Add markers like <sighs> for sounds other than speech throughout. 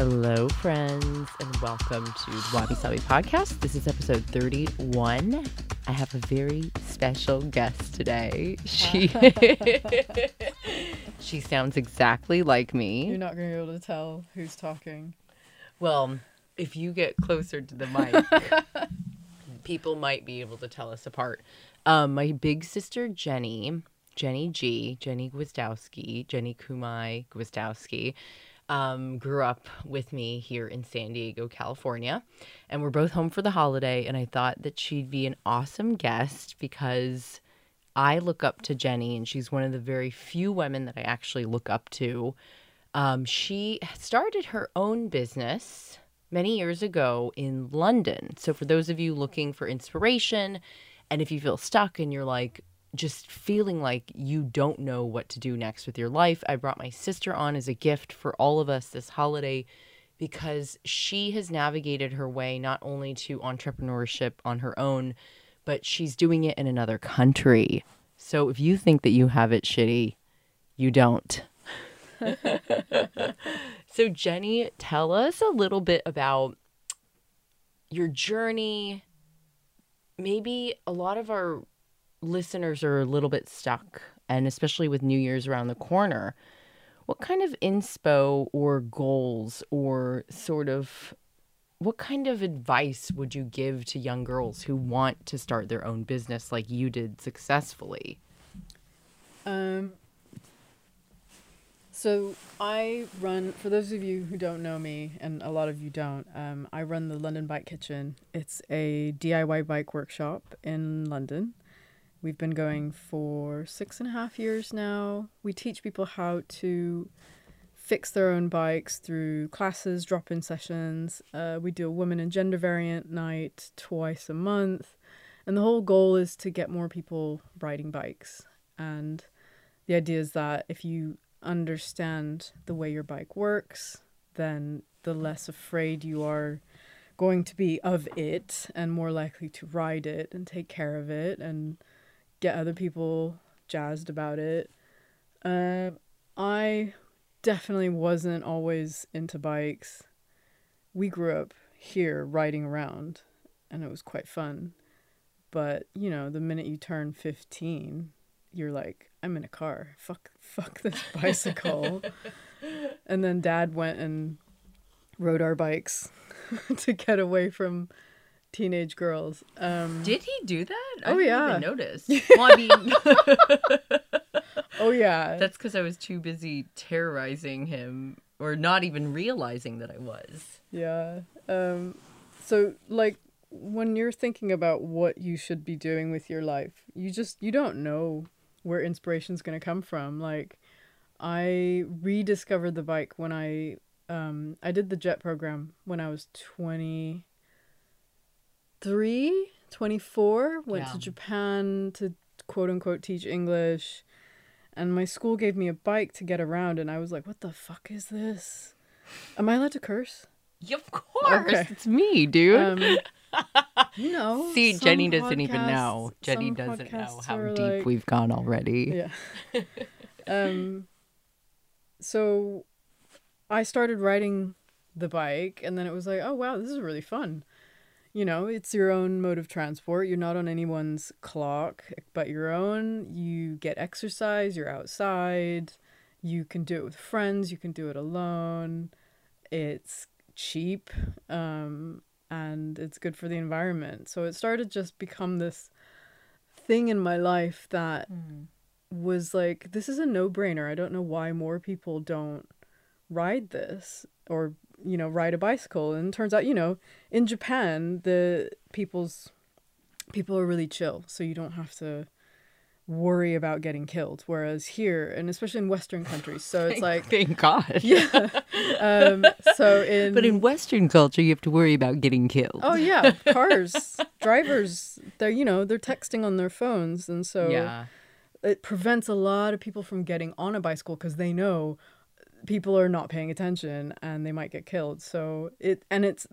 Hello, friends, and welcome to the Wabi Sabi podcast. This is episode 31. I have a very special guest today. She <laughs> she sounds exactly like me. You're not going to be able to tell who's talking. Well, if you get closer to the mic, <laughs> people might be able to tell us apart. Um, my big sister Jenni, Jenni G, Jenni Gwizdowski, Jenni Kumai Gwizdowski, um, grew up with me here in San Diego, California, and we're both home for the holiday. And I thought that she'd be an awesome guest because I look up to Jenni, and she's one of the very few women that I actually look up to. Um, she started her own business many years ago in London. So, for those of you looking for inspiration, and if you feel stuck and you're like, just feeling like you don't know what to do next with your life, I brought my sister on as a gift for all of us this holiday because she has navigated her way not only to entrepreneurship on her own, but she's doing it in another country. So if you think that you have it shitty, you don't. <laughs> so, Jenni, tell us a little bit about your journey. Maybe a lot of our listeners are a little bit stuck, and especially with New Year's around the corner. What kind of inspo or goals or sort of what kind of advice would you give to young girls who want to start their own business like you did successfully? Um, so I run, for those of you who don't know me, and a lot of you don't, um, I run the London Bike Kitchen. It's a DIY bike workshop in London. We've been going for six and a half years now. We teach people how to fix their own bikes through classes, drop in sessions. Uh, we do a women and gender variant night twice a month. And the whole goal is to get more people riding bikes. And the idea is that if you understand the way your bike works, then the less afraid you are going to be of it and more likely to ride it and take care of it and get other people jazzed about it. Uh, I definitely wasn't always into bikes. We grew up here riding around and it was quite fun. But, you know, the minute you turn 15, you're like, I'm in a car. Fuck fuck this <laughs> bicycle. and then dad went and rode our bikes <laughs> to get away from teenage girls. Um, Did he do that? Oh, I didn't yeah. even notice. <laughs> Well, I mean, oh yeah. that's because I was too busy terrorizing him or not even realizing that I was. Yeah. Um so like when you're thinking about what you should be doing with your life, you just you don't know where inspiration's going to come from. Like I rediscovered the bike when I um I did the jet program when I was 23, 24, went Yeah. to Japan to quote unquote teach English. And my school gave me a bike to get around and I was like, "What the fuck is this?" Am I allowed to curse? Yeah, of course. Okay. It's me, dude. Um, you <laughs> know, See, Jenni doesn't even know. Jenni doesn't know how deep like- we've gone already. Yeah. <laughs> um. So, I started riding the bike, and then it was like, oh wow, this is really fun. You know, it's your own mode of transport. You're not on anyone's clock, but your own. You get exercise. You're outside. You can do it with friends. You can do it alone. It's cheap. Um, and it's good for the environment. So it started just become this thing in my life that was like this is a no-brainer. I don't know why more people don't ride this or you know ride a bicycle and it turns out you know in Japan the people's people are really chill so you don't have to worry about getting killed whereas here and especially in western countries so it's like <laughs> Thank God. <laughs> yeah um so in But in Western culture, you have to worry about getting killed. Oh yeah, <laughs> cars, drivers, they're you know, they're texting on their phones and so yeah. it prevents a lot of people from getting on a bicycle cuz they know people are not paying attention and they might get killed. So it and it's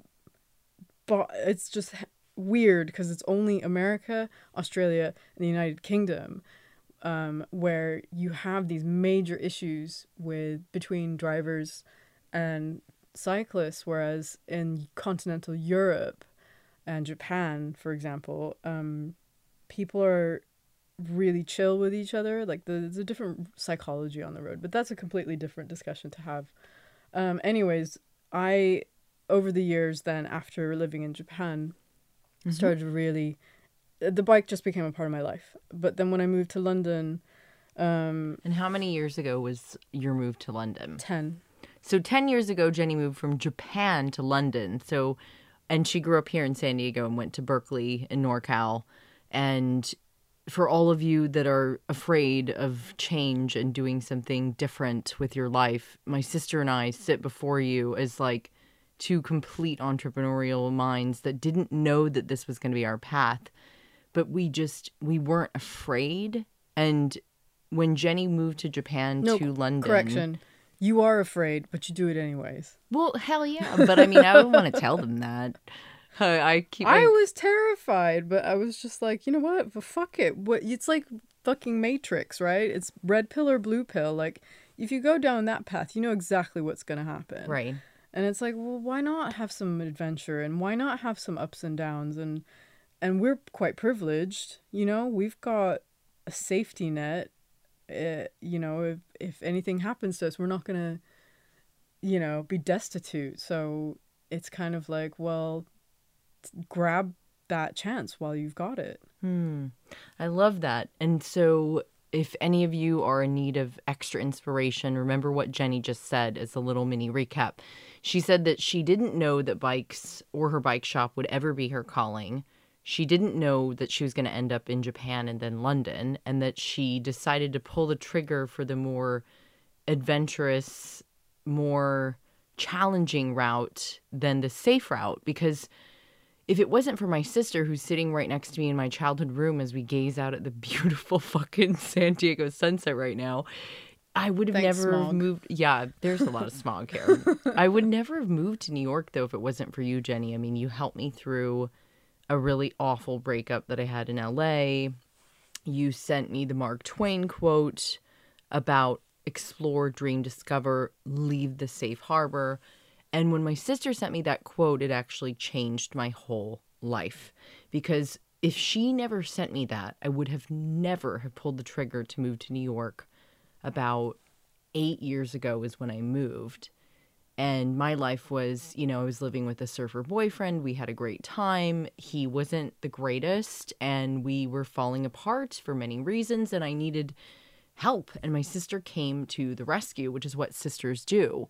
but it's just weird cuz it's only America, Australia, and the United Kingdom um, where you have these major issues with between drivers and cyclists, whereas in continental Europe and Japan, for example, um, people are really chill with each other. Like the, there's a different psychology on the road, but that's a completely different discussion to have. Um, anyways, I over the years then after living in Japan Mm-hmm. started really the bike just became a part of my life. But then when I moved to London, um, And how many years ago was your move to London? ten. So 10 years ago, Jenni moved from Japan to London. So, and she grew up here in San Diego and went to Berkeley and NorCal. And for all of you that are afraid of change and doing something different with your life, my sister and I sit before you as like two complete entrepreneurial minds that didn't know that this was going to be our path. But we just, we weren't afraid. And when Jenni moved to Japan No, to London. Correction. You are afraid, but you do it anyways. Well, hell yeah. But I mean, I don't want to tell them that. <laughs> I, keep. I was terrified, but I was just like, you know what? Fuck it. What? It's like fucking Matrix, right? It's red pill or blue pill. Like, if you go down that path, you know exactly what's gonna happen. right. And it's like, well, why not have some adventure and why not have some ups and downs and and we're quite privileged, you know. We've got a safety net. Uh, you know, if if anything happens to us, we're not gonna, you know, be destitute. So it's kind of like, well, grab that chance while you've got it. Hmm. I love that. And so, if any of you are in need of extra inspiration, remember what Jenni just said as a little mini recap. She said that she didn't know that bikes or her bike shop would ever be her calling. She didn't know that she was going to end up in Japan and then London, and that she decided to pull the trigger for the more adventurous, more challenging route than the safe route because if it wasn't for my sister who's sitting right next to me in my childhood room as we gaze out at the <laughs> beautiful fucking San Diego sunset right now, I would have Thanks, never smog. moved. Yeah, there's a lot of smog here. <laughs> I would never have moved to New York though if it wasn't for you, Jenni. I mean, you helped me through a really awful breakup that I had in LA. You sent me the Mark Twain quote about explore, dream, discover, leave the safe harbor. And when my sister sent me that quote, it actually changed my whole life because if she never sent me that, I would have never have pulled the trigger to move to New York. About 8 years ago is when I moved. And my life was, you know, I was living with a surfer boyfriend. We had a great time. He wasn't the greatest, and we were falling apart for many reasons, and I needed help. And my sister came to the rescue, which is what sisters do.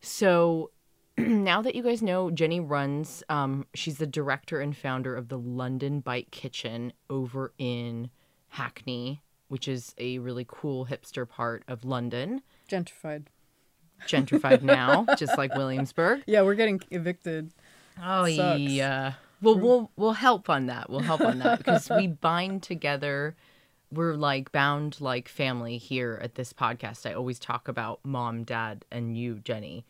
So <clears throat> now that you guys know, Jenni runs, um, she's the director and founder of the London Bike Kitchen over in Hackney, which is a really cool hipster part of London. Gentrified. Gentrified now, <laughs> just like Williamsburg. Yeah, we're getting evicted. Oh Sucks. yeah. Well, we'll we'll help on that. We'll help on that because we <laughs> bind together. We're like bound like family here at this podcast. I always talk about mom, dad, and you, Jenni,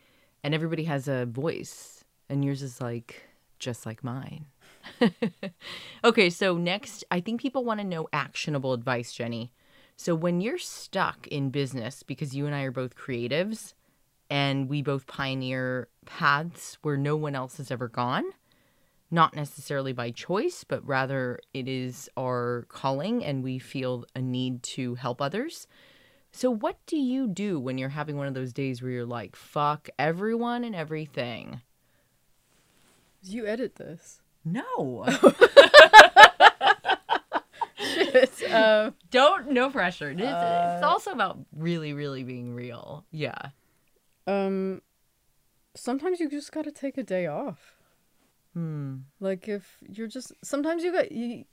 and everybody has a voice, and yours is like just like mine. <laughs> okay, so next, I think people want to know actionable advice, Jenni. So when you're stuck in business because you and I are both creatives and we both pioneer paths where no one else has ever gone, not necessarily by choice, but rather it is our calling and we feel a need to help others. So, what do you do when you're having one of those days where you're like, fuck everyone and everything? You edit this. No. <laughs> Shit. um, Don't, no pressure. It's, it's Uh, also about really, really being real. Yeah. um, sometimes you just gotta take a day off. Hmm. Like if you're just sometimes you got you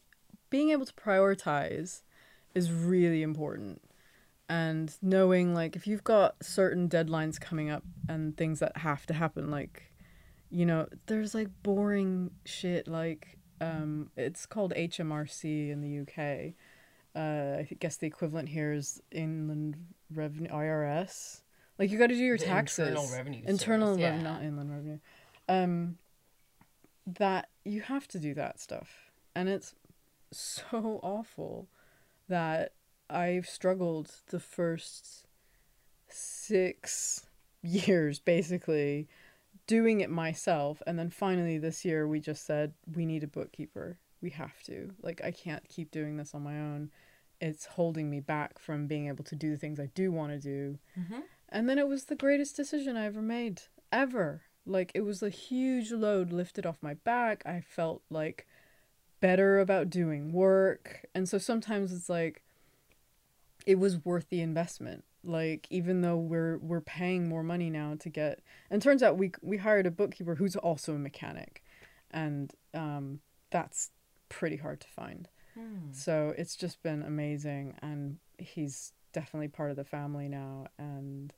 being able to prioritize is really important. And knowing like if you've got certain deadlines coming up and things that have to happen like you know, there's like boring shit like um it's called HMRC in the UK. Uh I guess the equivalent here is Inland Revenue IRS. Like you got to do your The taxes. Internal Revenue Internal Service, revenue, yeah. not inland revenue. Um that you have to do that stuff. And it's so awful that I've struggled the first six years basically doing it myself and then finally this year we just said we need a bookkeeper. We have to. Like i can't keep doing this on my own. It's holding me back from being able to do the things i do want to do. Mm-hmm. and then it was the greatest decision i ever made ever. Like it was a huge load lifted off my back. I felt like better about doing work. And so sometimes it's like it was worth the investment. Like even though we're we're paying more money now to get and turns out we we hired a bookkeeper who's also a mechanic. And um that's pretty hard to find. Hmm. so it's just been amazing. And he's definitely part of the family now. And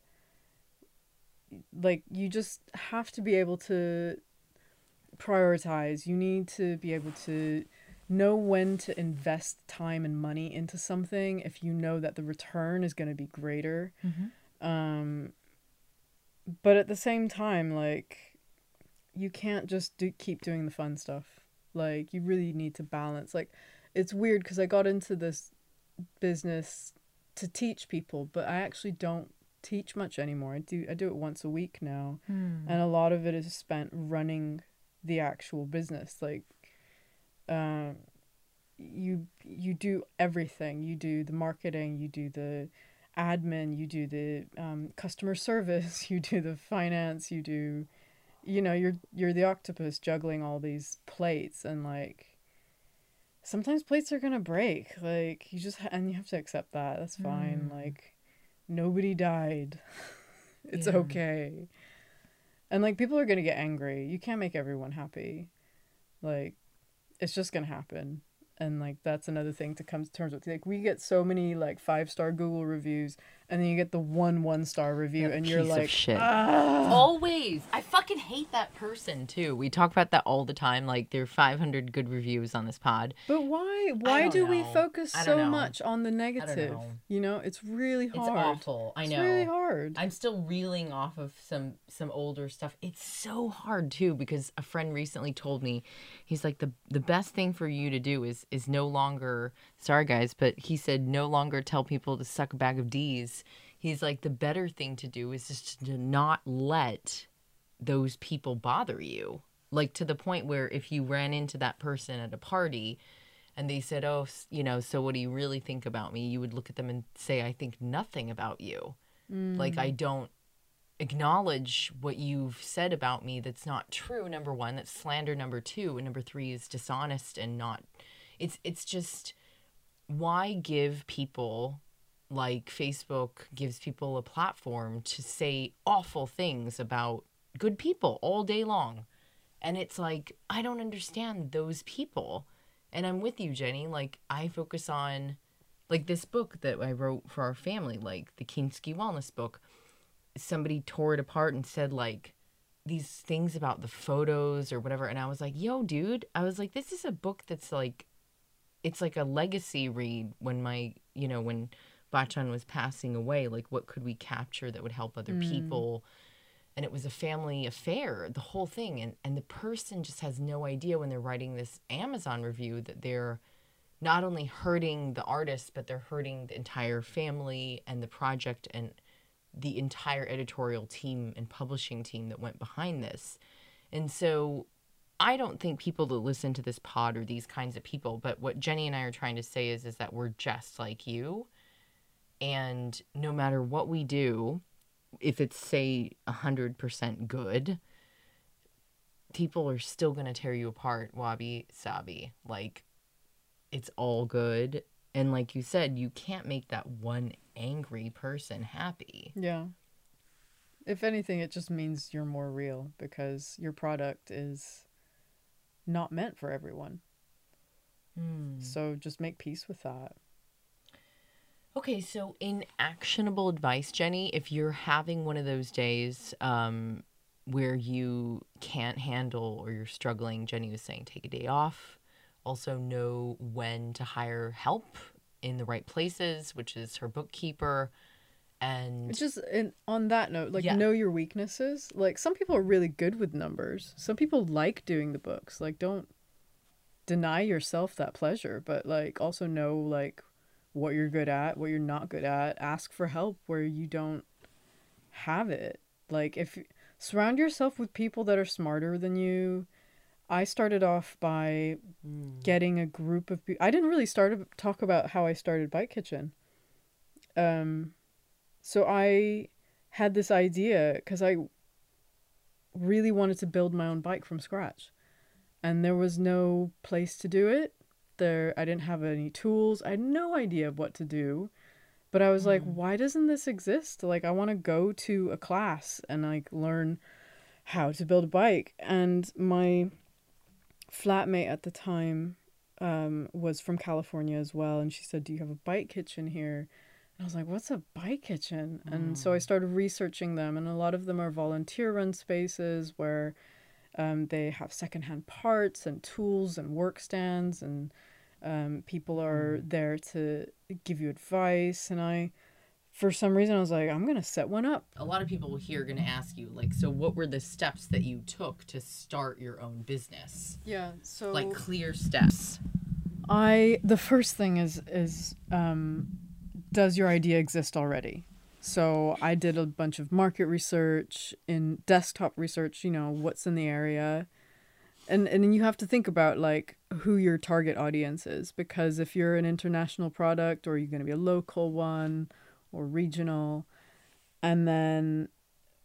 like you just have to be able to prioritize. You need to be able to know when to invest time and money into something if you know that the return is going to be greater. Mm-hmm. um but at the same time like you can't just do keep doing the fun stuff. Like you really need to balance. Like it's weird because i got into this business to teach people but i actually don't teach much anymore. I do i do it once a week now Hmm. and a lot of it is spent running the actual business. Like um you you do everything. You do the marketing you do the admin you do the um, customer service <laughs> you do the finance you do you know you're you're the octopus juggling all these plates and like sometimes plates are gonna break. Like you just ha- and you have to accept that. That's fine. Mm. like nobody died. <laughs> It's Yeah. okay. And like people are gonna get angry. You can't make everyone happy. Like it's just gonna happen. And like that's another thing to come to terms with. Like we get so many like five star google reviews and then you get the one one star review That and you're like shit. "Ah." Always. I fucking hate that person too. We talk about that all the time. Like there are 500 good reviews on this pod. but why why don't do we focus so know. much on the negative know. you know it's really hard It's hard awful. I it's know. really hard I'm still reeling off of some some older stuff. It's so hard too because a friend recently told me he's like the the best thing for you to do is is no longer sorry guys, but he said no longer tell people to suck a bag of D's. He's like the better thing to do is just to not let those people bother you. Like to the point where if you ran into that person at a party and they said, "Oh, you know, so what do you really think about me?" you would look at them and say, "I think nothing about you." like i mm. don't acknowledge what you've said about me that's not true number one that's slander number two and number three is dishonest and not it's it's just why give people like facebook gives people a platform to say awful things about good people all day long? And it's like i don't understand those people. And i'm with you jenni. Like i focus on like this book that I wrote for our family, like the Kinsky Wellness book, somebody tore it apart and said like these things about the photos or whatever, and I was like, "Yo, dude," I was like, "This is a book that's like, it's like a legacy read when my, you know, when Bachan was passing away. Like, what could we capture that would help other mm. people?" And it was a family affair, the whole thing, and and the person just has no idea when they're writing this Amazon review that they're not only hurting the artist, but they're hurting the entire family and the project and the entire editorial team and publishing team that went behind this. And so I don't think people that listen to this pod are these kinds of people, but what Jenni and I are trying to say is is that we're just like you. And no matter what we do, if it's say 100% good, people are still going to tear you apart, wabi sabi. Like it's all good. And like you said, you can't make that one angry person happy. Yeah. If anything, it just means you're more real because your product is not meant for everyone. Hmm. So just make peace with that. Okay, so in actionable advice, Jenni, if you're having one of those days um, where you can't handle or you're struggling, Jenni was saying take a day off. Also, know when to hire help in the right places, which is her bookkeeper. And It's just in, on that note, like Yeah. know your weaknesses. Like some people are really good with numbers. Some people like doing the books. Like don't deny yourself that pleasure, but like also know like what you're good at, what you're not good at. Ask for help where you don't have it. Like if surround yourself with people that are smarter than you. I started off by Mm. getting a group of people. I didn't really start to talk about how I started Bike Kitchen. Um, so I had this idea because I really wanted to build my own bike from scratch, and there was no place to do it. There, I didn't have any tools. I had no idea of what to do, but I was like, Mm. why doesn't this exist? Like, I want to go to a class and like learn how to build a bike. And my flatmate at the time um, was from California as well, and she said, "Do you have a bike kitchen here?" And I was like, "What's a bike kitchen?" And so I Mm. started researching them, and a lot of them are volunteer-run spaces where um, they have secondhand parts and tools and work stands, and um, people are there to give you advice. And I, for some reason, I was like, "I'm gonna set one up." A lot of people here are going to ask you, like, so what were the steps that you took to start your own business? Yeah. So Like clear steps. I the first thing is is um, does your idea exist already? So I did a bunch of market research in desktop research. You know what's in the area, and and you have to think about like who your target audience is because if you're an international product or you're going to be a local one or regional, and then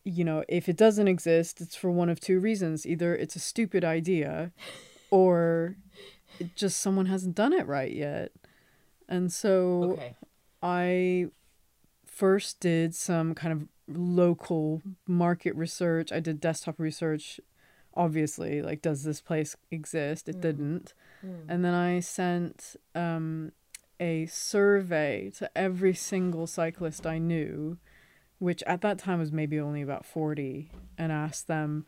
you know if it doesn't exist, it's for one of two reasons: either it's a stupid idea, or just someone hasn't done it right yet. And so Okay. I first did some kind of local market research. I did desktop research, obviously, like, does this place exist? It Mm. didn't. And then I sent um, a survey to every single cyclist I knew, which at that time was maybe only about 40, and asked them,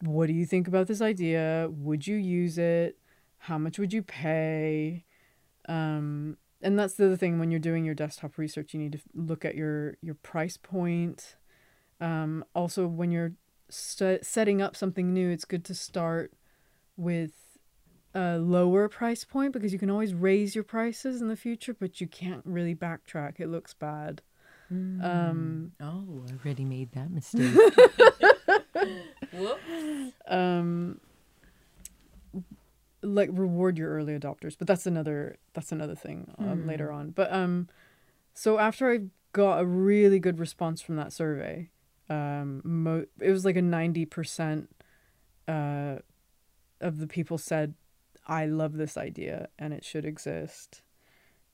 What do you think about this idea? Would you use it? How much would you pay? Um, and that's the other thing when you're doing your desktop research, you need to look at your, your price point. Um, also, when you're st- setting up something new, it's good to start with a lower price point because you can always raise your prices in the future, but you can't really backtrack. It looks bad. Um, Oh, I already made that mistake. Whoops. <laughs> <laughs> um, like reward your early adopters, but that's another that's another thing um, Hmm. later on. But um, so after I got a really good response from that survey, um, mo- it was like a ninety percent uh, of the people said, "I love this idea and it should exist."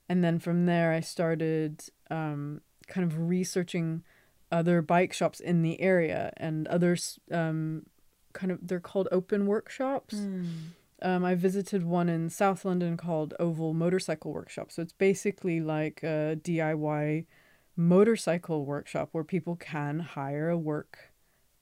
And then from there, I started um, kind of researching other bike shops in the area and others um, kind of they're called open workshops. Um, I visited one in South London called Oval Motorcycle Workshop. So it's basically like a DIY motorcycle workshop where people can hire a work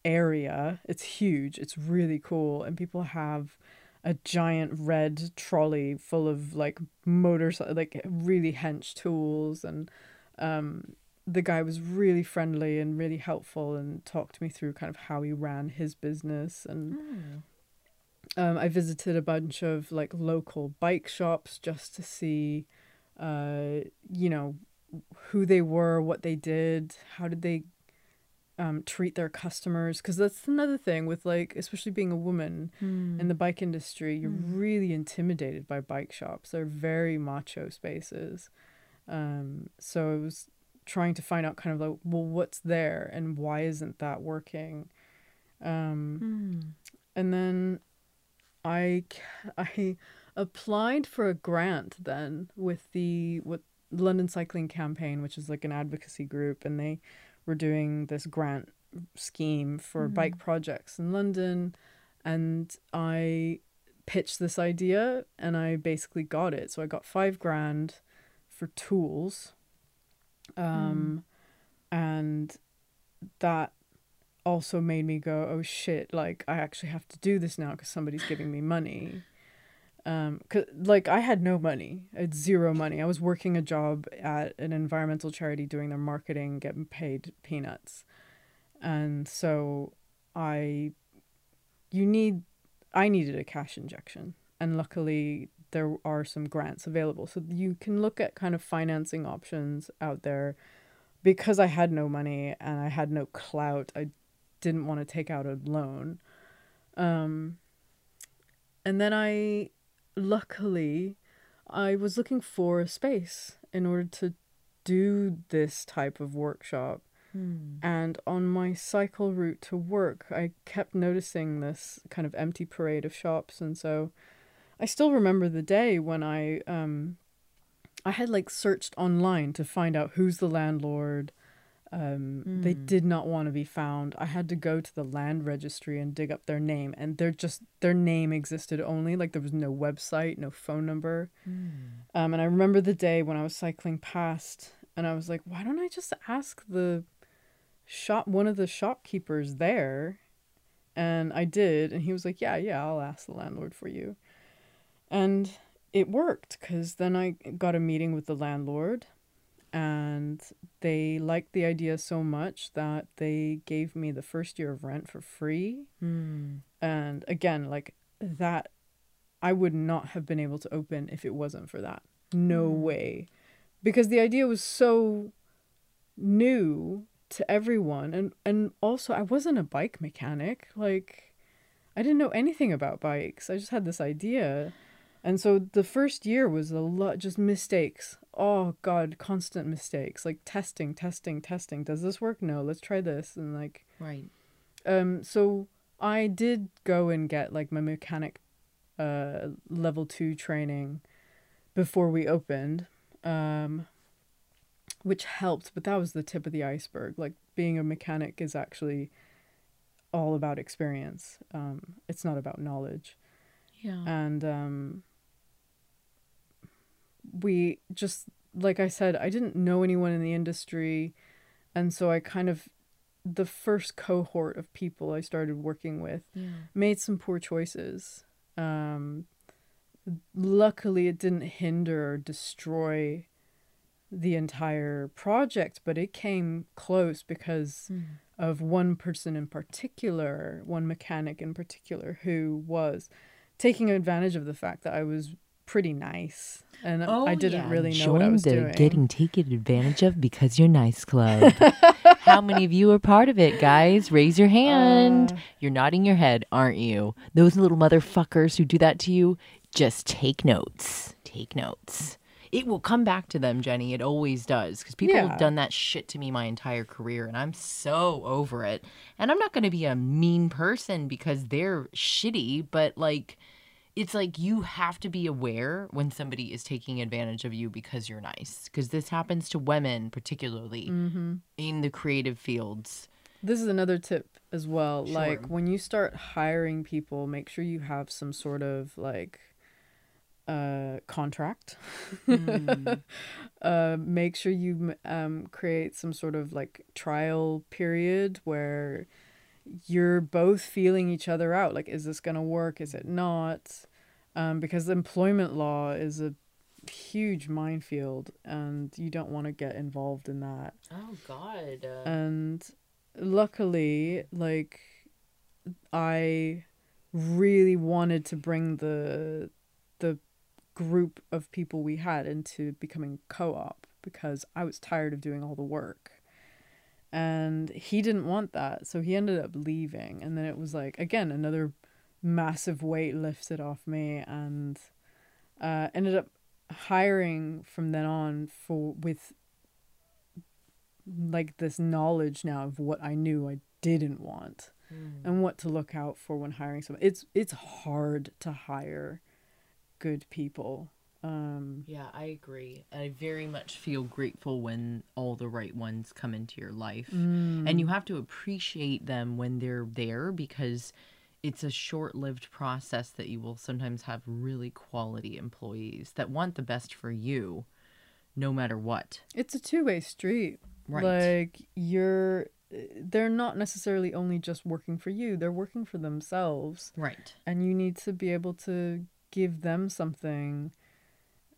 area. It's huge. It's really cool, and people have a giant red trolley full of like motorcycle, like really hench tools, and um, the guy was really friendly and really helpful and talked me through kind of how he ran his business and um, I visited a bunch of like local bike shops just to see, uh, you know, who they were, what they did, how did they um, treat their customers. Because that's another thing with like, especially being a woman in the bike industry, you're Mm. really intimidated by bike shops. They're very macho spaces. Um, so I was trying to find out kind of like, well, what's there and why isn't that working? Um, and then I I applied for a grant then with the what London Cycling Campaign, which is like an advocacy group, and they were doing this grant scheme for bike projects in London, and I pitched this idea and I basically got it. So I got five grand for tools, um, and that also made me go, oh shit, like I actually have to do this now because somebody's giving me money. Um, cause like I had no money, I had zero money. I was working a job at an environmental charity doing their marketing, getting paid peanuts, and so I, you need, I needed a cash injection, and luckily there are some grants available, so you can look at kind of financing options out there. Because I had no money and I had no clout, I didn't want to take out a loan. Um, and then I, luckily, I was looking for a space in order to do this type of workshop. And on my cycle route to work, I kept noticing this kind of empty parade of shops. And so I still remember the day when I um I had like searched online to find out who's the landlord. Um, They did not want to be found. I had to go to the land registry and dig up their name, and they're just their name existed only. Like there was no website, no phone number. Um, and I remember the day when I was cycling past, and I was like, why don't I just ask the shop one of the shopkeepers there? And I did, and he was like, yeah, yeah, I'll ask the landlord for you. And it worked because then I got a meeting with the landlord and they liked the idea so much that they gave me the first year of rent for free. Hmm. And again, like that, I would not have been able to open if it wasn't for that. No hmm. way. Because the idea was so new to everyone. And, and also, I wasn't a bike mechanic. Like, I didn't know anything about bikes. I just had this idea. And so the first year was a lot just mistakes. Oh god, constant mistakes. Like testing, testing, testing. Does this work? No, let's try this and like Right. um so I did go and get like my mechanic uh level 2 training before we opened. Um which helped, but that was the tip of the iceberg. Like being a mechanic is actually all about experience. Um it's not about knowledge Yeah. and um we just like I said, I didn't know anyone in the industry and so I kind of the first cohort of people I started working with yeah. made some poor choices. Um luckily it didn't hinder or destroy the entire project, but it came close because of one person in particular, one mechanic in particular, who was taking advantage of the fact that I was pretty nice and Oh, I didn't yeah. really know what I was the doing. Getting taken advantage of because you're nice club. <laughs> How many of you are part of it, guys? Raise your hand. Uh, you're nodding your head, aren't you? Those little motherfuckers who do that to you, just take notes. Take notes. It will come back to them, Jenni. It always does. Because people Yeah. have done that shit to me my entire career, and I'm so over it. And I'm not going to be a mean person because they're shitty, but like, it's like you have to be aware when somebody is taking advantage of you because you're nice. Because this happens to women, particularly Mm-hmm. in the creative fields. This is another tip as well. Like when you start hiring people, make sure you have some sort of like uh contract. <laughs> uh make sure you um create some sort of like trial period where you're both feeling each other out. Like is this going to work? Is it not? Um because employment law is a huge minefield and you don't want to get involved in that Oh, God. and luckily like i really wanted to bring the the group of people we had into becoming co-op because i was tired of doing all the work and he didn't want that so he ended up leaving and then it was like again another massive weight lifted off me and uh ended up hiring from then on for with like this knowledge now of what I knew I didn't want and what to look out for when hiring someone. It's it's hard to hire good people. Um Yeah, I agree. I very much feel grateful when all the right ones come into your life. And you have to appreciate them when they're there because it's a short lived process that you will sometimes have really quality employees that want the best for you no matter what. it's a two-way street. Right. Like you're they're not necessarily only just working for you, they're working for themselves Right. and you need to be able to give them something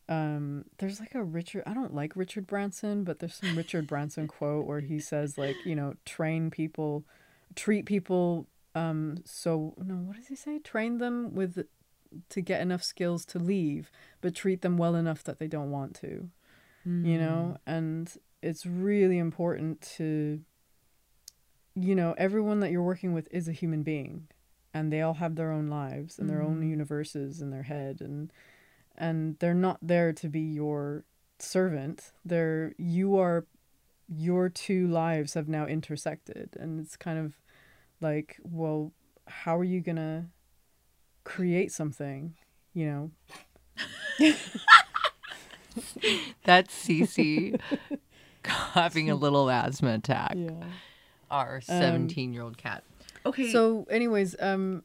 um there's like a richard i don't like richard branson but there's some richard branson quote where he says like you know train people treat people um so no what does he say? Train them with to get enough skills to leave but treat them well enough that they don't want to you know? And it's really important to you know, everyone that you're working with is a human being and they all have their own lives and their own Mhm. universes in their head and and they're not there to be your servant. They're you are your two lives have now intersected and it's kind of like, well, how are you going to create something, you know? <laughs> That's Cece <laughs> having a little asthma attack. Yeah. Our 17 year old cat. Okay. So, anyways, um,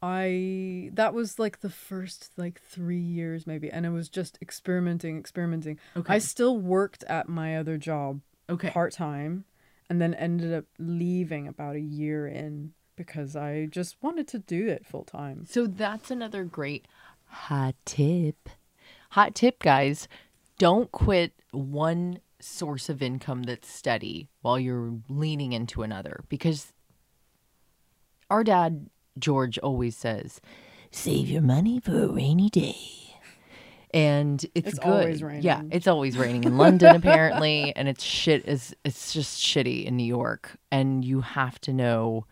I that was like the first like three years maybe, and I was just experimenting, experimenting. okay. I still worked at my other job okay. part time, and then ended up leaving about a year in because I just wanted to do it full time. So that's another great hot tip. Hot tip, guys. Don't quit one source of income that's steady while you're leaning into another because our dad, George, always says, save your money for a rainy day. And it's, It's good. always Yeah, raining. it's always raining in London apparently, <laughs> and it's shit is it's just shitty in New York. And you have to know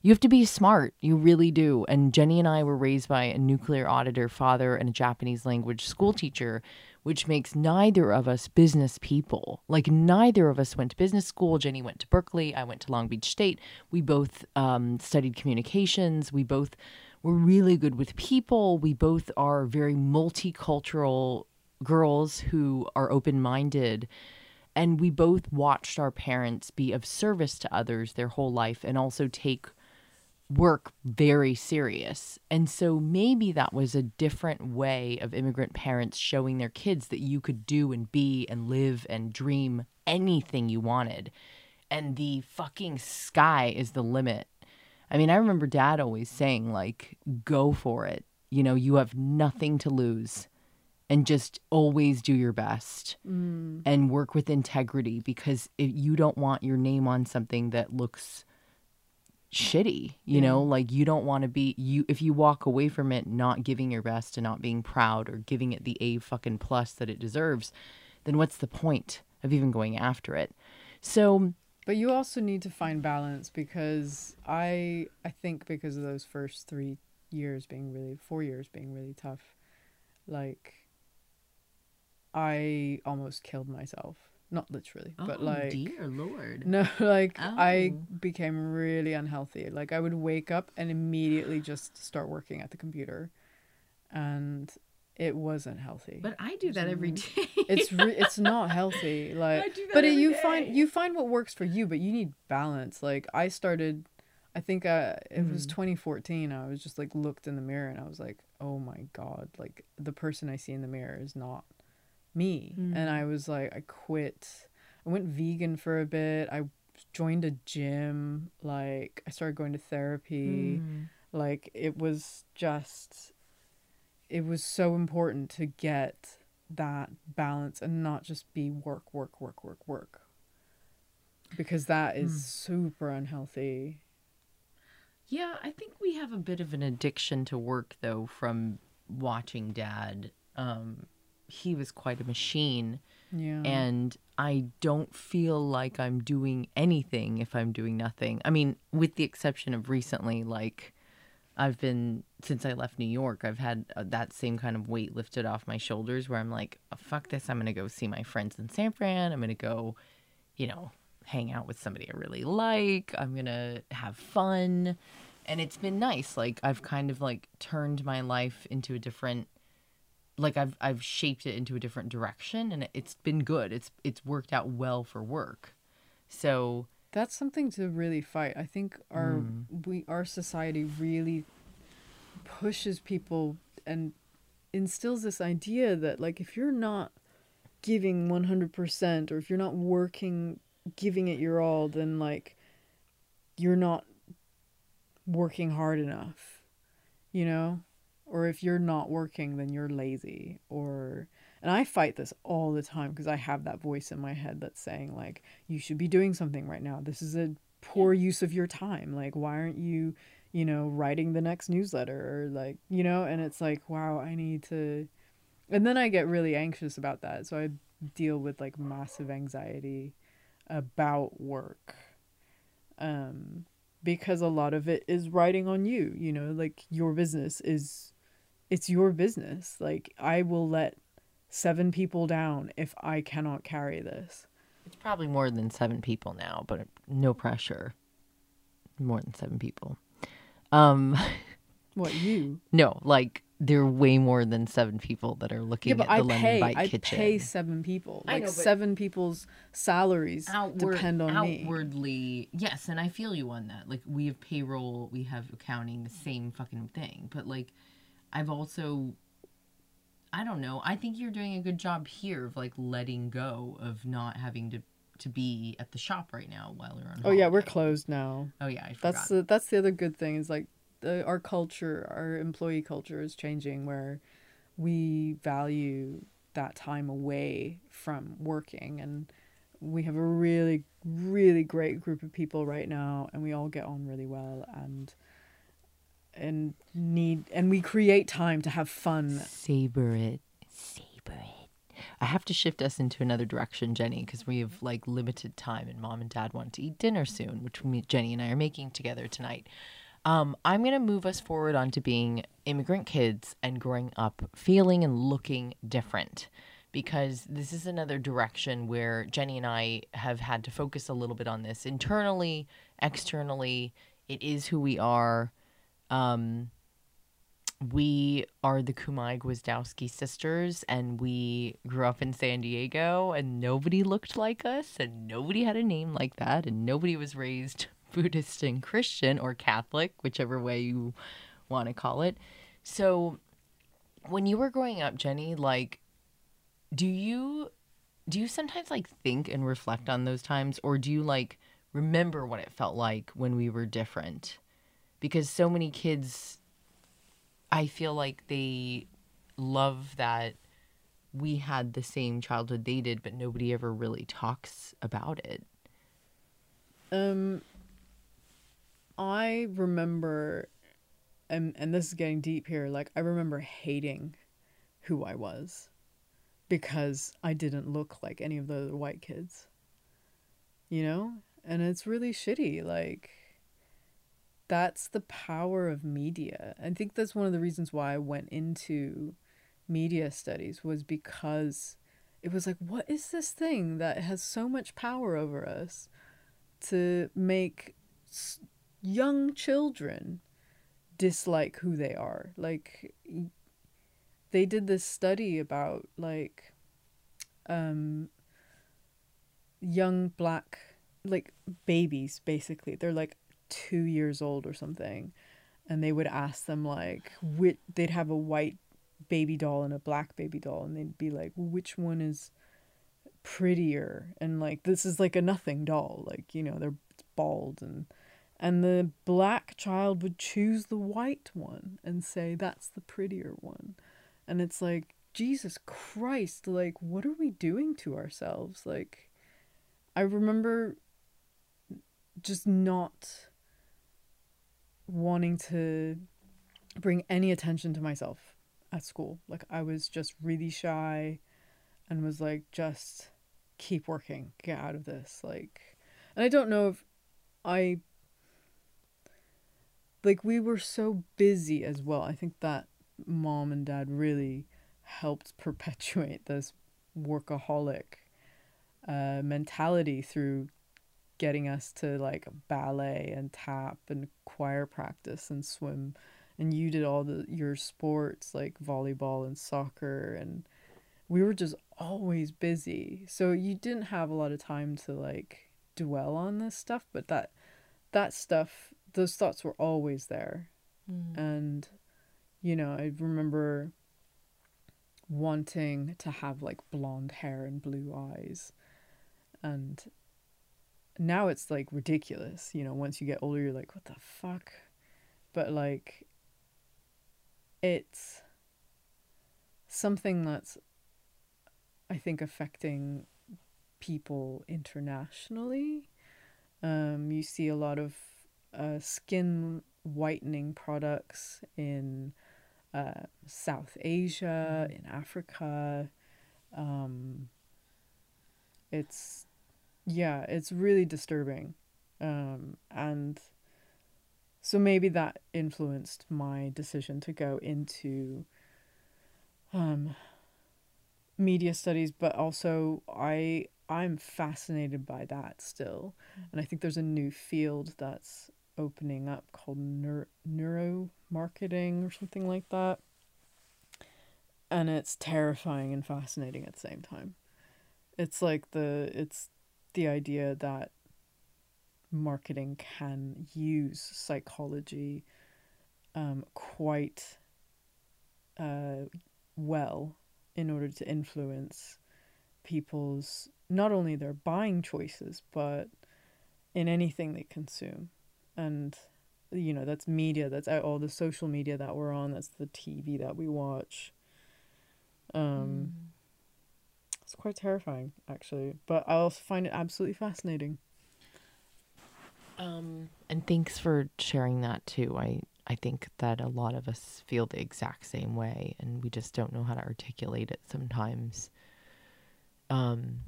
you have to be smart. You really do. And Jenni and I were raised by a nuclear auditor father and a Japanese language school teacher, which makes neither of us business people. Like, neither of us went to business school. Jenni went to Berkeley. I went to Long Beach State. We both um, studied communications. We both were really good with people. We both are very multicultural girls who are open minded and we both watched our parents be of service to others their whole life and also take work very serious. And so maybe that was a different way of immigrant parents showing their kids that you could do and be and live and dream anything you wanted. And the fucking sky is the limit. I mean, I remember dad always saying, like, go for it. You know, you have nothing to lose and just always do your best Mm. and work with integrity because if you don't want your name on something that looks shitty you know? Like you don't want to be you if you walk away from it not giving your best and not being proud or giving it the a fucking plus that it deserves then what's the point of even going after it? So But you also need to find balance because I I think because of those first three years being really four years being really tough, like I almost killed myself. Not literally, but like Oh, dear lord no, <laughs> like I Oh. became really unhealthy. Like I would wake up and immediately just start working at the computer, and it wasn't healthy. but i do that every day it's re- <laughs> it's not healthy like I but you day. find you find what works for you but you need balance like i started i think uh it was Mm. 2014 i was just like looked in the mirror and i was like oh my god like the person i see in the mirror is not me and Mm. i was like i quit i went vegan for a bit i joined a gym like i started going to therapy Mm. like it was just it was so important to get that balance and not just be work work work work work because that is Hmm. super unhealthy Yeah, I think we have a bit of an addiction to work though from watching dad. Um he was quite a machine yeah and I don't feel like I'm doing anything if I'm doing nothing. I mean, with the exception of recently like I've been since I left New York, I've had uh, that same kind of weight lifted off my shoulders where I'm like, oh, fuck this, I'm going to go see my friends in San Fran. I'm going to go, you know, hang out with somebody I really like. I'm going to have fun. And it's been nice. Like I've kind of like turned my life into a different like I've I've shaped it into a different direction and it's been good. It's it's worked out well for work. So, that's something to really fight i think our Mm. we our society really pushes people and instills this idea that like if you're not giving 100% or if you're not working giving it your all then like you're not working hard enough you know or if you're not working then you're lazy or and i fight this all the time because i have that voice in my head that's saying like you should be doing something right now. This is a poor use of your time. Like why aren't you you know writing the next newsletter or like you know? And it's like wow i need to and then i get really anxious about that. So i deal with like massive anxiety about work um, because a lot of it is riding on you. You know, like your business is, it's your business. Like I will let seven people down if I cannot carry this. It's probably more than seven people now, but no pressure. More than seven people. Um, <laughs> What you? no, like there are way more than seven people that are looking Yeah, but at I the London pay. Bike I Kitchen. pay seven people. I Like know, but- seven people's salaries Outward, depend on me. outwardly, yes, and I feel you on that. Like we have payroll, we have accounting, the same fucking thing. But like, I've also, I don't know. I think you're doing a good job here of like letting go of not having to to be at the shop right now while you're on. Oh yeah, we're closed now. Oh yeah, I forgot. That's the that's the other good thing is like the, our culture, our employee culture is changing where we value that time away from working and we have a really really great group of people right now and we all get on really well and and need and we create time to have fun Saber it. Saber it. I have to shift us into another direction, Jenni, because we have like limited time and mom and dad want to eat dinner soon, which Jenni and I are making together tonight. Um, I'm going to move us forward onto being immigrant kids and growing up feeling and looking different because this is another direction where Jenni and I have had to focus a little bit on this internally, externally. It is who we are. Um, we are the Kumai Gwiazdowski sisters, and we grew up in San Diego, and nobody looked like us, and nobody had a name like that, and nobody was raised <laughs> Buddhist and Christian or Catholic, whichever way you want to call it. So, when you were growing up, Jenni, like, do you do you sometimes like think and reflect on those times, or do you like remember what it felt like when we were different? Because so many kids I feel like they love that we had the same childhood they did, but nobody ever really talks about it. Um, I remember, and and this is getting deep here. Like I remember hating who I was because I didn't look like any of the white kids. You know, and it's really shitty. Like that's the power of media. I think that's one of the reasons why I went into media studies was because it was like, what is this thing that has so much power over us? to make s- young children dislike who they are. Like they did this study about like um young black like babies basically. They're like 2 years old or something and they would ask them like which they'd have a white baby doll and a black baby doll and they'd be like which one is prettier? And like this is like a nothing doll like you know they're bald and and the black child would choose the white one and say that's the prettier one. And it's like jesus christ like what are we doing to ourselves? Like i remember just not wanting to bring any attention to myself at school. Like i was just really shy and was like just keep working get out of this. Like and i don't know if i like we were so busy as well. I think that mom and dad really helped <laughs> perpetuate this workaholic uh, mentality through getting us to like ballet and tap and choir practice and swim and you did all the your sports like volleyball and soccer and we were just always busy. So you didn't have a lot of time to like dwell on this stuff but that that stuff those thoughts were always there. Mm. And you know i remember wanting to have like blonde hair and blue eyes. And now it's like ridiculous you know once you get older you're like what the fuck? But like it's something that's i think affecting people internationally. Um you see a lot of uh, skin whitening products in uh, south asia in africa. Um it's yeah it's really disturbing Um, and so maybe that influenced my decision to go into um, media studies, but also I I'm fascinated by that still, and I think there's a new field that's opening up called neuro neuromarketing or something like that, and it's terrifying and fascinating at the same time. It's like the it's the idea that marketing can use psychology um, quite uh, well in order to influence people's not only their buying choices but in anything they consume and you know that's media that's all the social media that we're on that's the tv that we watch um mm. It's quite terrifying actually but i also find it absolutely fascinating um and thanks for sharing that too i I think that a lot of us feel the exact same way and we just don't know how to articulate it sometimes. Um,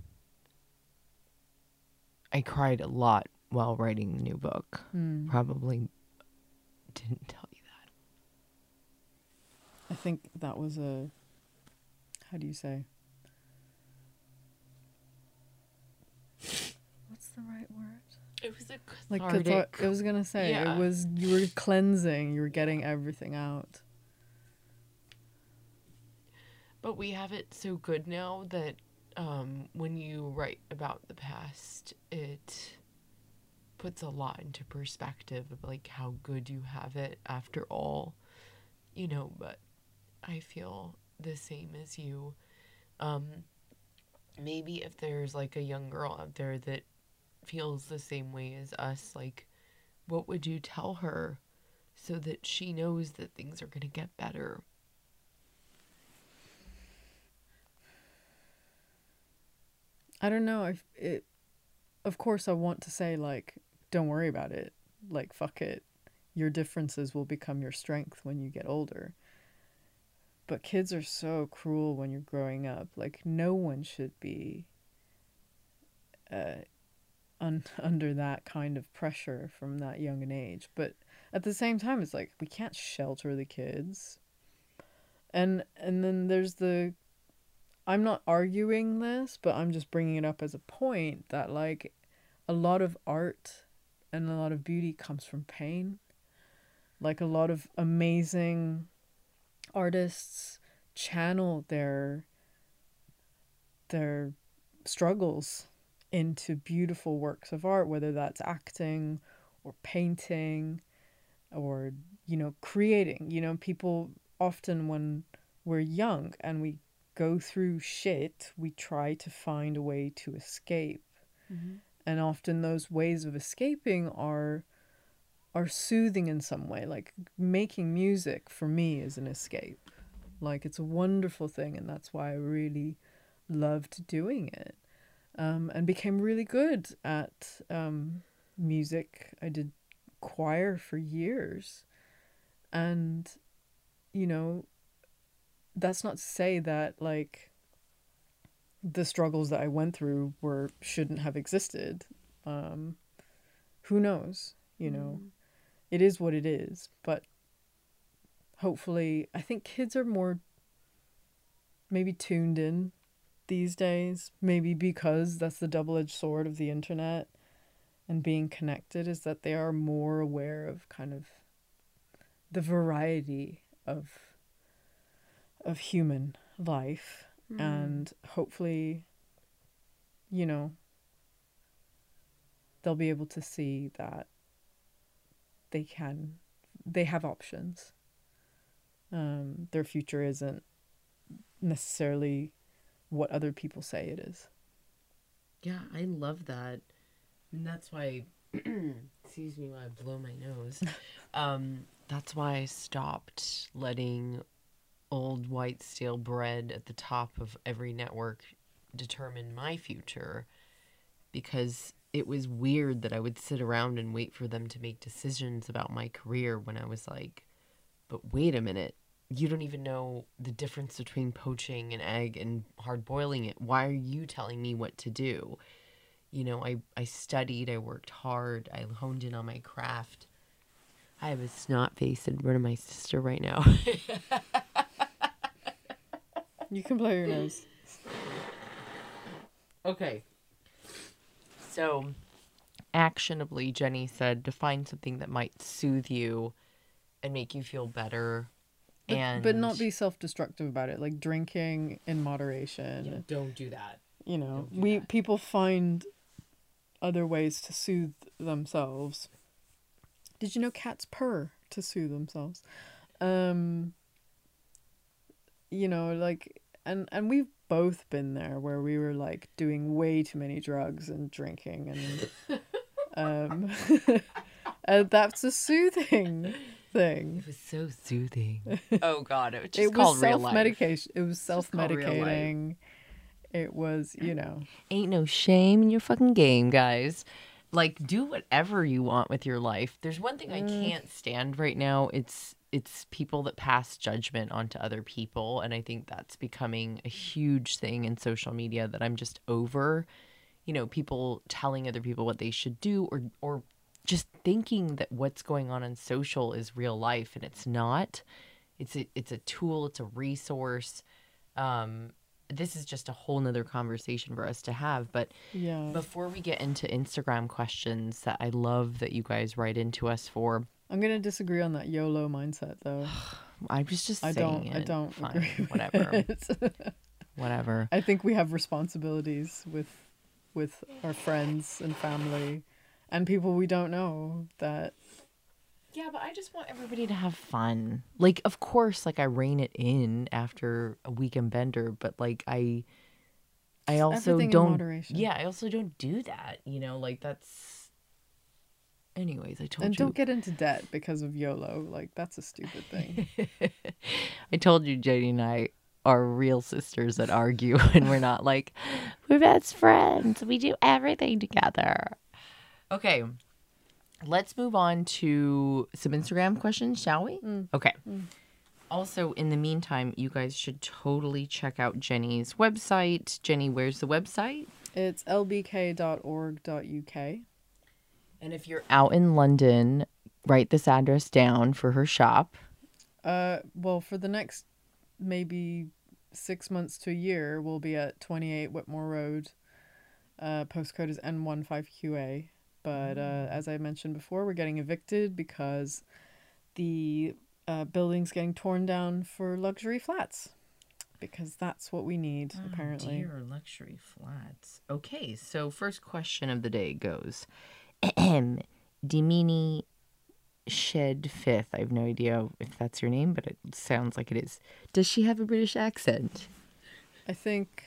I cried a lot while writing the new book. Mm. Probably didn't tell you that. I think that was a how do you say? What's the right word? It was a cathartic. Like cathar- I was gonna say yeah. it was you were cleansing, you were getting everything out. But we have it so good now that um, when you write about the past, it puts a lot into perspective of like how good you have it after all, you know. But I feel the same as you. Um, maybe if there's like a young girl out there that feels the same way as us, like, what would you tell her so that she knows that things are going to get better? I don't know. if it, of course, I want to say like, don't worry about it. Like, fuck it. Your differences will become your strength when you get older. But kids are so cruel when you're growing up. Like, no one should be uh, un- under that kind of pressure from that young an age. But at the same time, it's like we can't shelter the kids. And and then there's the I'm not arguing this, but I'm just bringing it up as a point that like a lot of art and a lot of beauty comes from pain. Like a lot of amazing artists channel their their struggles into beautiful works of art, whether that's acting or painting or, you know, creating. You know, people often, when we're young and we go through shit, we try to find a way to escape. Mm-hmm. And often those ways of escaping are are soothing in some way. Like making music for me is an escape. Like it's a wonderful thing and that's why I really loved doing it um, and became really good at um, music. I did choir for years. And, you know, that's not to say that, like, the struggles that I went through were shouldn't have existed. Um, who knows? You know, mm. it is what it is. But hopefully, I think kids are more maybe tuned in these days, maybe because that's the double edged sword of the internet and being connected, is that they are more aware of kind of the variety of of human life mm. and hopefully you know they'll be able to see that they can they have options um, their future isn't necessarily what other people say it is. Yeah, I love that. And that's why <clears throat> excuse me while I blow my nose. <laughs> um, that's why I stopped letting old white stale bread at the top of every network determine my future because it was weird that I would sit around and wait for them to make decisions about my career when I was like, but wait a minute, you don't even know the difference between poaching an egg and hard boiling it. Why are you telling me what to do? you know, I, I studied, I worked hard, I honed in on my craft. I have a snot face in front of my sister right now. <laughs> You can blow your nose. okay. So, actionably, Jenni said to find something that might soothe you and make you feel better. But, and but not be self-destructive about it, like drinking in moderation. Yeah, don't do that. You know, Don't we that. people find other ways to soothe themselves. Did you know cats purr to soothe themselves? Um you know, like and and we've both been there where we were like doing way too many drugs and drinking and <laughs> um and <laughs> that's a soothing thing. It was so soothing. <laughs> oh God, it was just it was called real self life. medication. It was self called real life. medicating. It was, you know. Ain't no shame in your fucking game, guys. Like do whatever you want with your life. There's one thing I mm. can't stand right now. It's it's people that pass judgment onto other people and I think that's becoming a huge thing in social media that I'm just over. You know, people telling other people what they should do or or just thinking that what's going on in social is real life and it's not. It's a, it's a tool, it's a resource. Um this is just a whole nother conversation for us to have. But Yeah. before we get into Instagram questions that I love that you guys write into us for, I'm gonna disagree on that YOLO mindset though. <sighs> I was just I don't I don't Fine, agree <laughs> whatever, whatever. I think we have responsibilities with with our friends and family and people we don't know that Yeah, but I just want everybody to have fun. Like, of course, like I rein it in after a weekend bender, but like I, I also everything don't. Yeah, I also don't do that. You know, like that's. Anyways, I told and you. And don't get into debt because of YOLO. Like that's a stupid thing. <laughs> I told you, JD and I are real sisters that argue, <laughs> and we're not like we're best friends. We do everything together. Okay, let's move on to some Instagram questions, shall we? Okay. Also, in the meantime, you guys should totally check out Jenni's website. Jenni, where's the website? it's lbk.org.uk. And if you're out in London, write this address down for her shop. Uh well for the next maybe six months to a year we'll be at twenty eight Whitmore Road. Uh postcode is N one five QA. But uh as I mentioned before, we're getting evicted because the uh, building's getting torn down for luxury flats. Because that's what we need, apparently. Oh, Dear luxury flats. Okay, so first question of the day goes <clears throat> Dimini Shed Fifth. I have no idea if that's your name, but it sounds like it is. Does she have a British accent? I think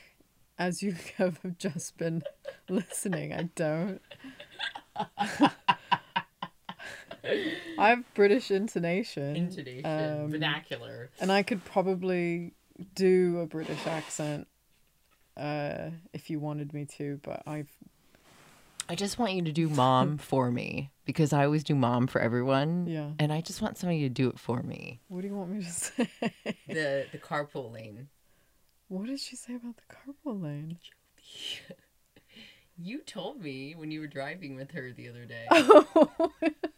as you <laughs> have just been listening, I don't. I have British intonation. Intonation, Um, vernacular. And I could probably do a British accent uh, if you wanted me to, but I've. I just want you to do mom <laughs> for me because I always do mom for everyone. Yeah. And I just want somebody to do it for me. What do you want me to say? The the carpool lane. What did she say about the carpool lane? <laughs> You told me when you were driving with her the other day. <laughs>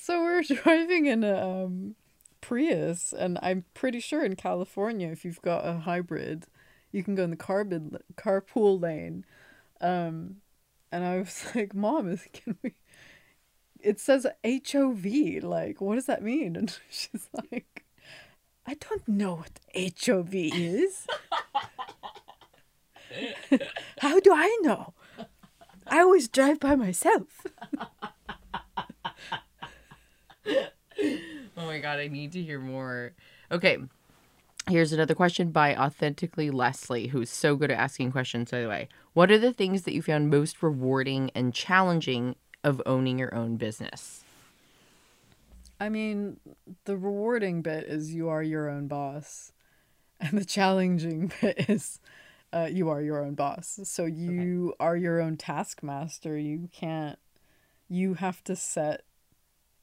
So we're driving in a um, Prius, and I'm pretty sure in California, if you've got a hybrid, you can go in the carbon carpool lane. Um, and I was <laughs> like, "Mom, is can we?" It says HOV. Like, what does that mean? And <laughs> she's like, "I don't know what HOV is. <laughs> How do I know? I always drive by myself." <laughs> Oh my god, I need to hear more. Okay. Here's another question by Authentically Leslie, who's so good at asking questions, by the way. What are the things that you found most rewarding and challenging of owning your own business? I mean, the rewarding bit is you are your own boss, and the challenging <laughs> bit is uh, you are your own boss. So you are your own taskmaster. You can't, you have to set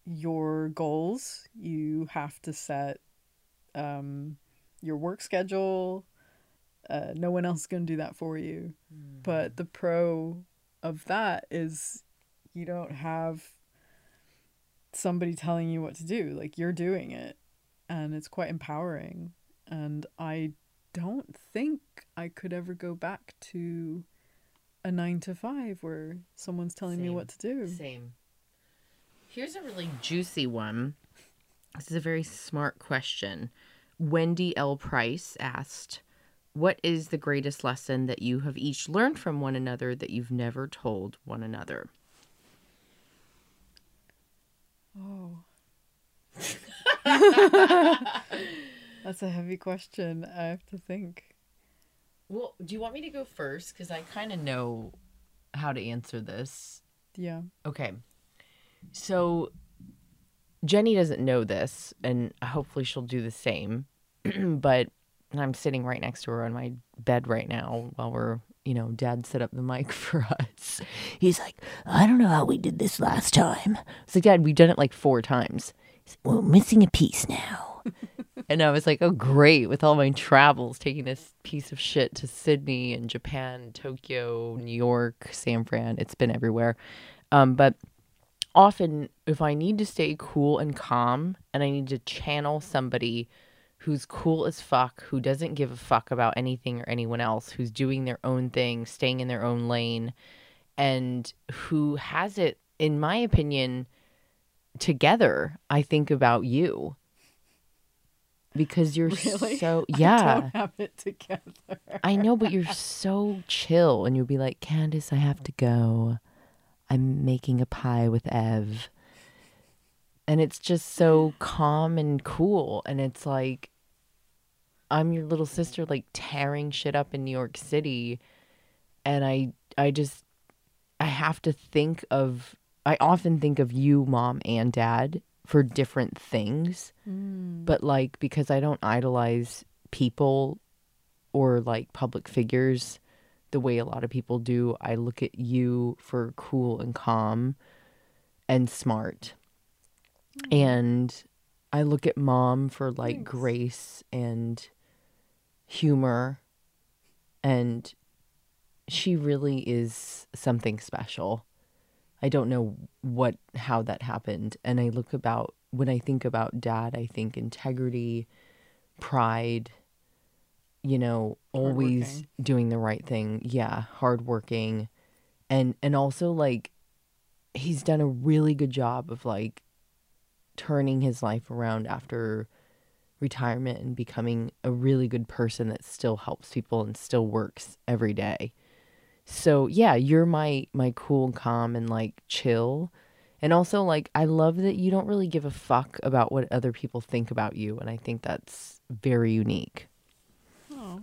your goals, you have to set um, your work schedule. Uh, no one else is going to do that for you. But the pro of that is you don't have somebody telling you what to do. Like you're doing it and it's quite empowering. And I don't think I could ever go back to a nine to five where someone's telling me what to do. Same. Here's a really juicy one. This is a very smart question. Wendy L. Price asked, What is the greatest lesson that you have each learned from one another that you've never told one another? Oh. <laughs> <laughs> That's a heavy question. I have to think. Well, do you want me to go first? Because I kind of know how to answer this. Yeah. Okay. So Jenni doesn't know this, and hopefully she'll do the same. <clears throat> but I'm sitting right next to her on my bed right now while we're, you know, dad set up the mic <laughs> for us. He's like, I don't know how we did this last time. It's like, Dad, we've done it like four times. Like, well, missing a piece now. <laughs> and I was like, oh, great. With all my travels, taking this piece of shit to Sydney and Japan, Tokyo, New York, San Fran, it's been everywhere. Um, but often, if I need to stay cool and calm and I need to channel somebody who's cool as fuck, who doesn't give a fuck about anything or anyone else, who's doing their own thing, staying in their own lane, and who has it, in my opinion, together, I think about you. Because you're <laughs> Really? so <laughs> I yeah. don't have it together. I know, but you're <laughs> so chill, and you'll be like, Candace, I have to go. I'm making a pie with Ev. And it's just so <sighs> calm and cool. And it's like, I'm your little sister, like tearing shit up in New York City. And I, I just, I have to think of, I often think of you, mom, and dad for different things. Mm. But like, because I don't idolize people or like public figures the way a lot of people do. I look at you for cool and calm and smart. And I look at mom for like Thanks. grace and humor. And she really is something special. I don't know what how that happened. And I look about when I think about dad, I think integrity, pride, you know, always doing the right thing. Yeah, hardworking. And and also like he's done a really good job of like turning his life around after retirement and becoming a really good person that still helps people and still works every day. So, yeah, you're my my cool calm and like chill. And also like I love that you don't really give a fuck about what other people think about you and I think that's very unique. Oh,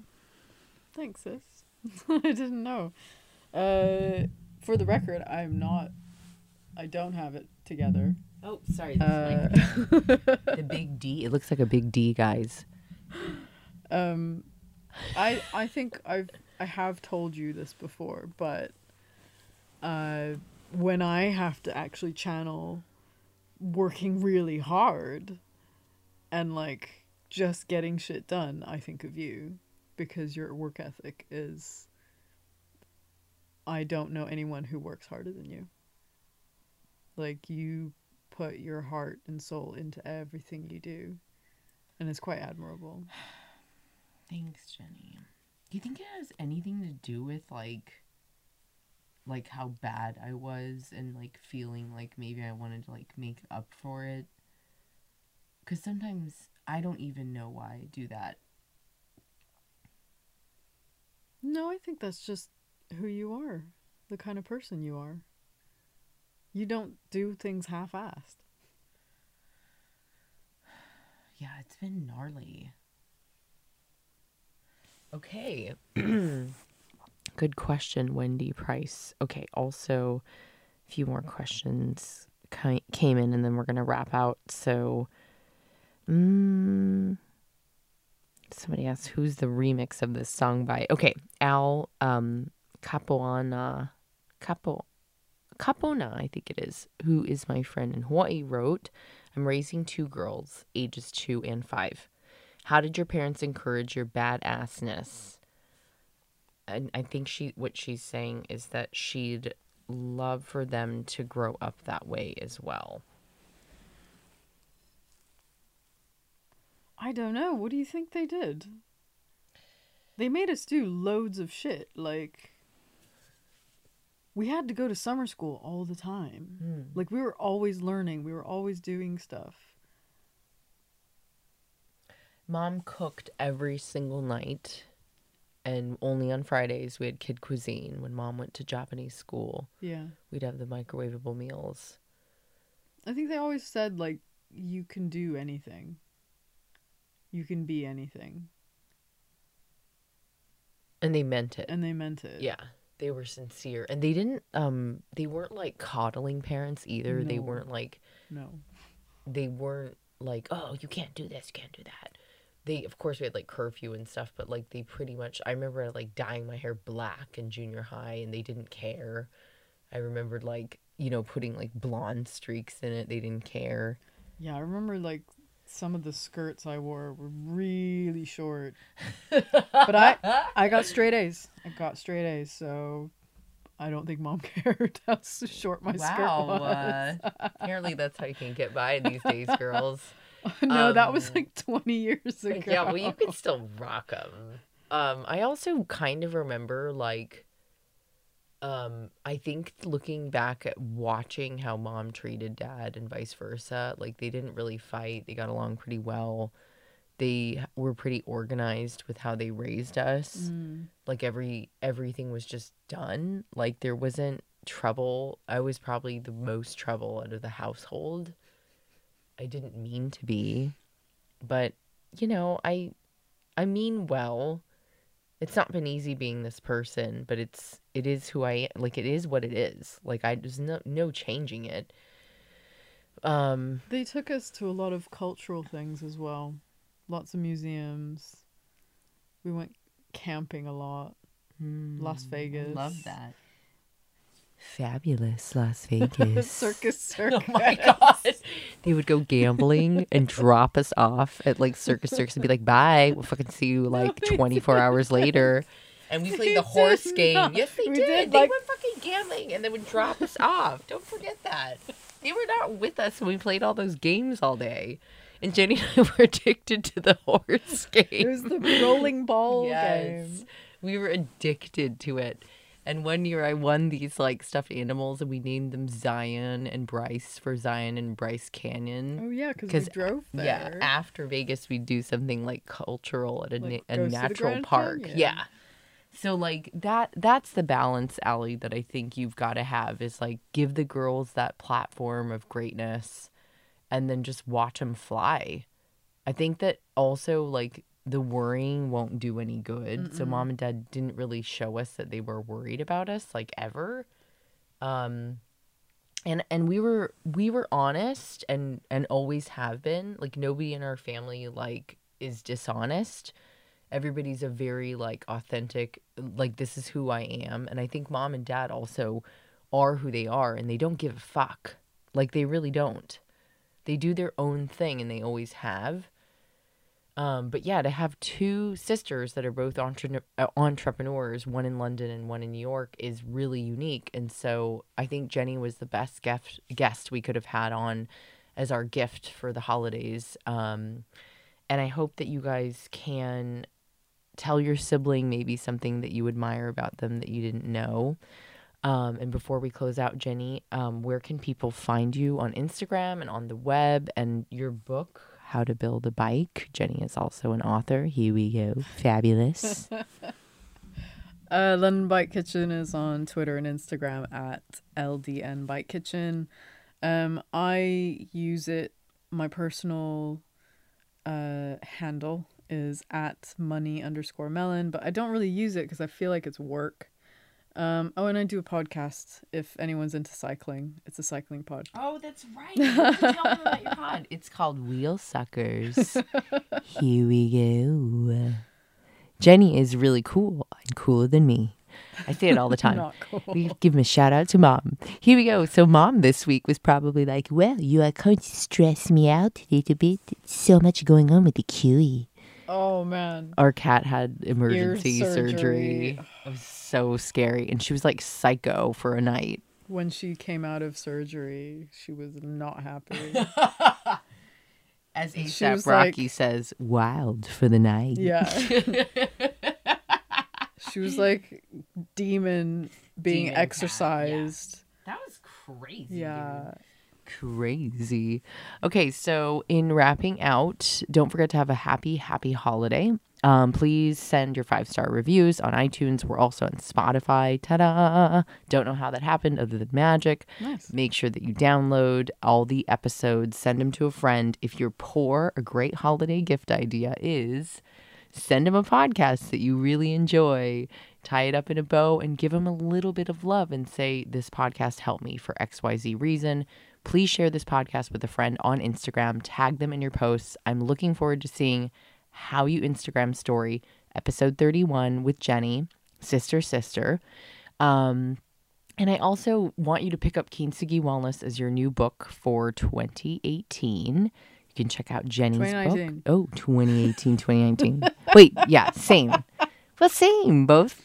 thanks, sis. <laughs> I didn't know. Uh, for the record, I'm not. I don't have it together. Oh, sorry. Uh, <laughs> the big D. It looks like a big D, guys. um, I I think I've I have told you this before, but uh, when I have to actually channel working really hard and like just getting shit done, I think of you because your work ethic is. I don't know anyone who works harder than you. Like you put your heart and soul into everything you do, and it's quite admirable. <sighs> Thanks, Jenni. Do you think it has anything to do with like like how bad I was and like feeling like maybe I wanted to like make up for it? Cuz sometimes I don't even know why I do that. No, I think that's just who you are, the kind of person you are. You don't do things half assed. <sighs> Yeah, it's been gnarly. Okay. <clears throat> Good question, Wendy Price. Okay, also a few more questions ki- came in and then we're going to wrap out. So, mm, somebody asked who's the remix of this song by? Okay, Al um, Capuana. Capo Capona, I think it is, who is my friend in Hawaii, wrote, I'm raising two girls, ages two and five. How did your parents encourage your badassness? And I think she what she's saying is that she'd love for them to grow up that way as well. I don't know. What do you think they did? They made us do loads of shit. Like, we had to go to summer school all the time. Hmm. Like, we were always learning, we were always doing stuff. Mom cooked every single night, and only on Fridays we had kid cuisine. When mom went to Japanese school, Yeah. we'd have the microwavable meals. I think they always said, like, you can do anything, you can be anything. And they meant it. And they meant it. Yeah. They were sincere. And they didn't um they weren't like coddling parents either. They weren't like No. they weren't like, "Oh, you can't do this, you can't do that." They of course we had like curfew and stuff, but like they pretty much I remember like dyeing my hair black in junior high and they didn't care. I remembered like, you know, putting like blonde streaks in it. They didn't care. Yeah, I remember, like, some of the skirts I wore were really short. <laughs> but I I got straight A's. I got straight A's, so I don't think mom <laughs> cared how short my skirt was. uh, apparently that's how you can get by these days, <laughs> girls. <laughs> no, that was um, like 20 years ago. Yeah, well, you can still <laughs> rock them. Um, I also kind of remember like, um, I think looking back at watching how mom treated dad and vice versa, like they didn't really fight. They got along pretty well. They were pretty organized with how they raised us. Mm. Like every everything was just done. Like there wasn't trouble. I was probably the most trouble out of the household. I didn't mean to be, but you know, I I mean well. It's not been easy being this person, but it's it is who I am. Like it is what it is. Like I there's no no changing it. Um They took us to a lot of cultural things as well. Lots of museums. We went camping a lot. Las Vegas. Love that. Fabulous Las <laughs> Vegas. circus, circus. <laughs> Oh my god. They would go gambling and drop us off at like Circus Circus and be like, bye. We'll fucking see you like they 24 hours <laughs> later. And we played They the horse did game. not. Yes, they We did. did, They like- went fucking gambling and they would drop us off. Don't forget that. They were not with us when we played all those games all day. And Jenni and I were addicted to the horse game. It was the rolling ball Yes. game. We were addicted to it. And one year I won these like stuffed animals and we named them Zion and Bryce for Zion and Bryce Canyon. Oh yeah, because we drove there. Yeah, after Vegas we'd do something like cultural at a, Like na- a go see the natural park. Canyon. Yeah. So like that that's the balance, Allie, that I think you've got to have is like give the girls that platform of greatness and then just watch them fly. I think that also like the worrying won't do any good. So mom and dad didn't really show us that they were worried about us like ever. Um and and we were we were honest and and always have been. Like nobody in our family like is dishonest. Everybody's a very like authentic like this is who I am and I think mom and dad also are who they are and they don't give a fuck. Like they really don't. They do their own thing and they always have. Um, but yeah, to have two sisters that are both entre- uh, entrepreneurs, one in London and one in New York, is really unique. And so I think Jenni was the best guest guest we could have had on as our gift for the holidays. Um, and I hope that you guys can tell your sibling maybe something that you admire about them that you didn't know. Um, and before we close out, Jenni, um, where can people find you on Instagram and on the web and your book, How to Build a Bike? Jenni is also an author. Here we go. Fabulous. <laughs> Uh, London Bike Kitchen is on Twitter and Instagram at LDN Bike Kitchen. Um, I use it. My personal uh, handle is at money underscore melon, but I don't really use it because I feel like it's work. Um, oh, and I do a podcast. If anyone's into cycling, it's a cycling pod. oh, that's right. You tell them about your pod. <laughs> It's called Wheel Suckers. <laughs> Here we go. Jenni is really cool and cooler than me. I say it all the <laughs> time. Not cool. We give him a shout out to mom. Here we go. So mom this week was probably like, "Well, you are going to stress me out a little bit. So much going on with the Kiwi." Oh man. Our cat had emergency surgery. surgery. It was so scary, and she was like psycho for a night. when she came out of surgery, she was not happy. As ASAP Rocky like- says, wild for the night. yeah. <laughs> she was like demon being Demon cat, yeah. That was crazy. Yeah. Crazy. Okay, so in wrapping out, don't forget to have a happy, happy holiday. Um, please send your five star reviews on iTunes. We're also on Spotify. Ta da! Don't know how that happened other than magic. Nice. Make sure that you download all the episodes, send them to a friend. If you're poor, a great holiday gift idea is send them a podcast that you really enjoy, tie it up in a bow, and give them a little bit of love and say, This podcast helped me for XYZ reason. Please share this podcast with a friend on Instagram, tag them in your posts. I'm looking forward to seeing how you Instagram story episode 31 with Jenni, sister, sister. Um, and I also want you to pick up Kintsugi Wellness as your new book for 2018. You can check out Jenni's book. Oh, 2018, 2019. <laughs> Wait, yeah, same. Well, same, both.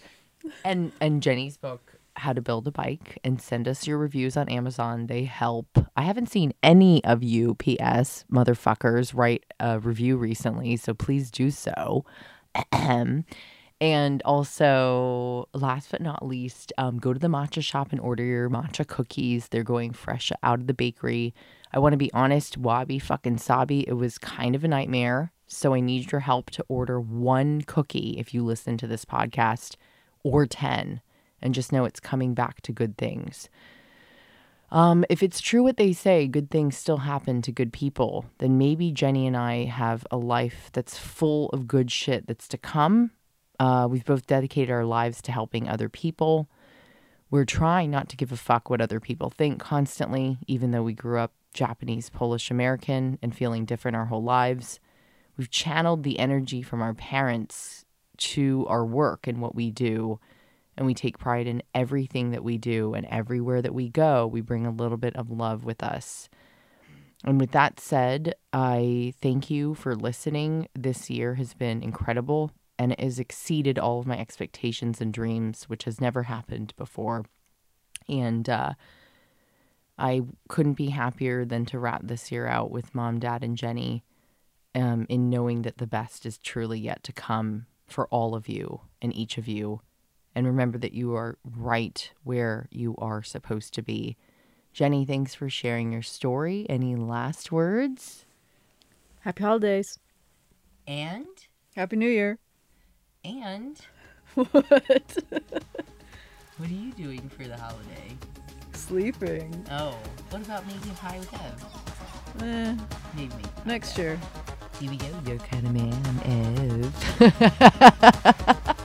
And and Jenni's book, How to Build a Bike, and send us your reviews on Amazon. They help. I haven't seen any of you, PS, motherfuckers, write a review recently, so please do so. And also, last but not least, um, go to the matcha shop and order your matcha cookies. They're going fresh out of the bakery. I want to be honest, wabi fucking sabi, it was kind of a nightmare. So I need your help to order one cookie if you listen to this podcast or 10 and just know it's coming back to good things. Um, if it's true what they say, good things still happen to good people, then maybe Jenni and I have a life that's full of good shit that's to come. Uh, we've both dedicated our lives to helping other people. We're trying not to give a fuck what other people think constantly, even though we grew up Japanese, Polish, American, and feeling different our whole lives. We've channeled the energy from our parents to our work and what we do and we take pride in everything that we do and everywhere that we go we bring a little bit of love with us. And with that said i thank you for listening. This year has been incredible and it has exceeded all of my expectations and dreams which has never happened before. And uh, i couldn't be happier than to wrap this year out with mom dad and jenni um, in knowing that the best is truly yet to come for all of you and each of you and remember that you are right where you are supposed to be. Jenni, thanks for sharing your story. Any last words? Happy holidays. And Happy New Year. and <laughs> what? what are you doing for the holiday? Sleeping. Oh, what about making pie with Ev? Eh, Maybe next year. Here we go. You're kind of man, Ev. <laughs>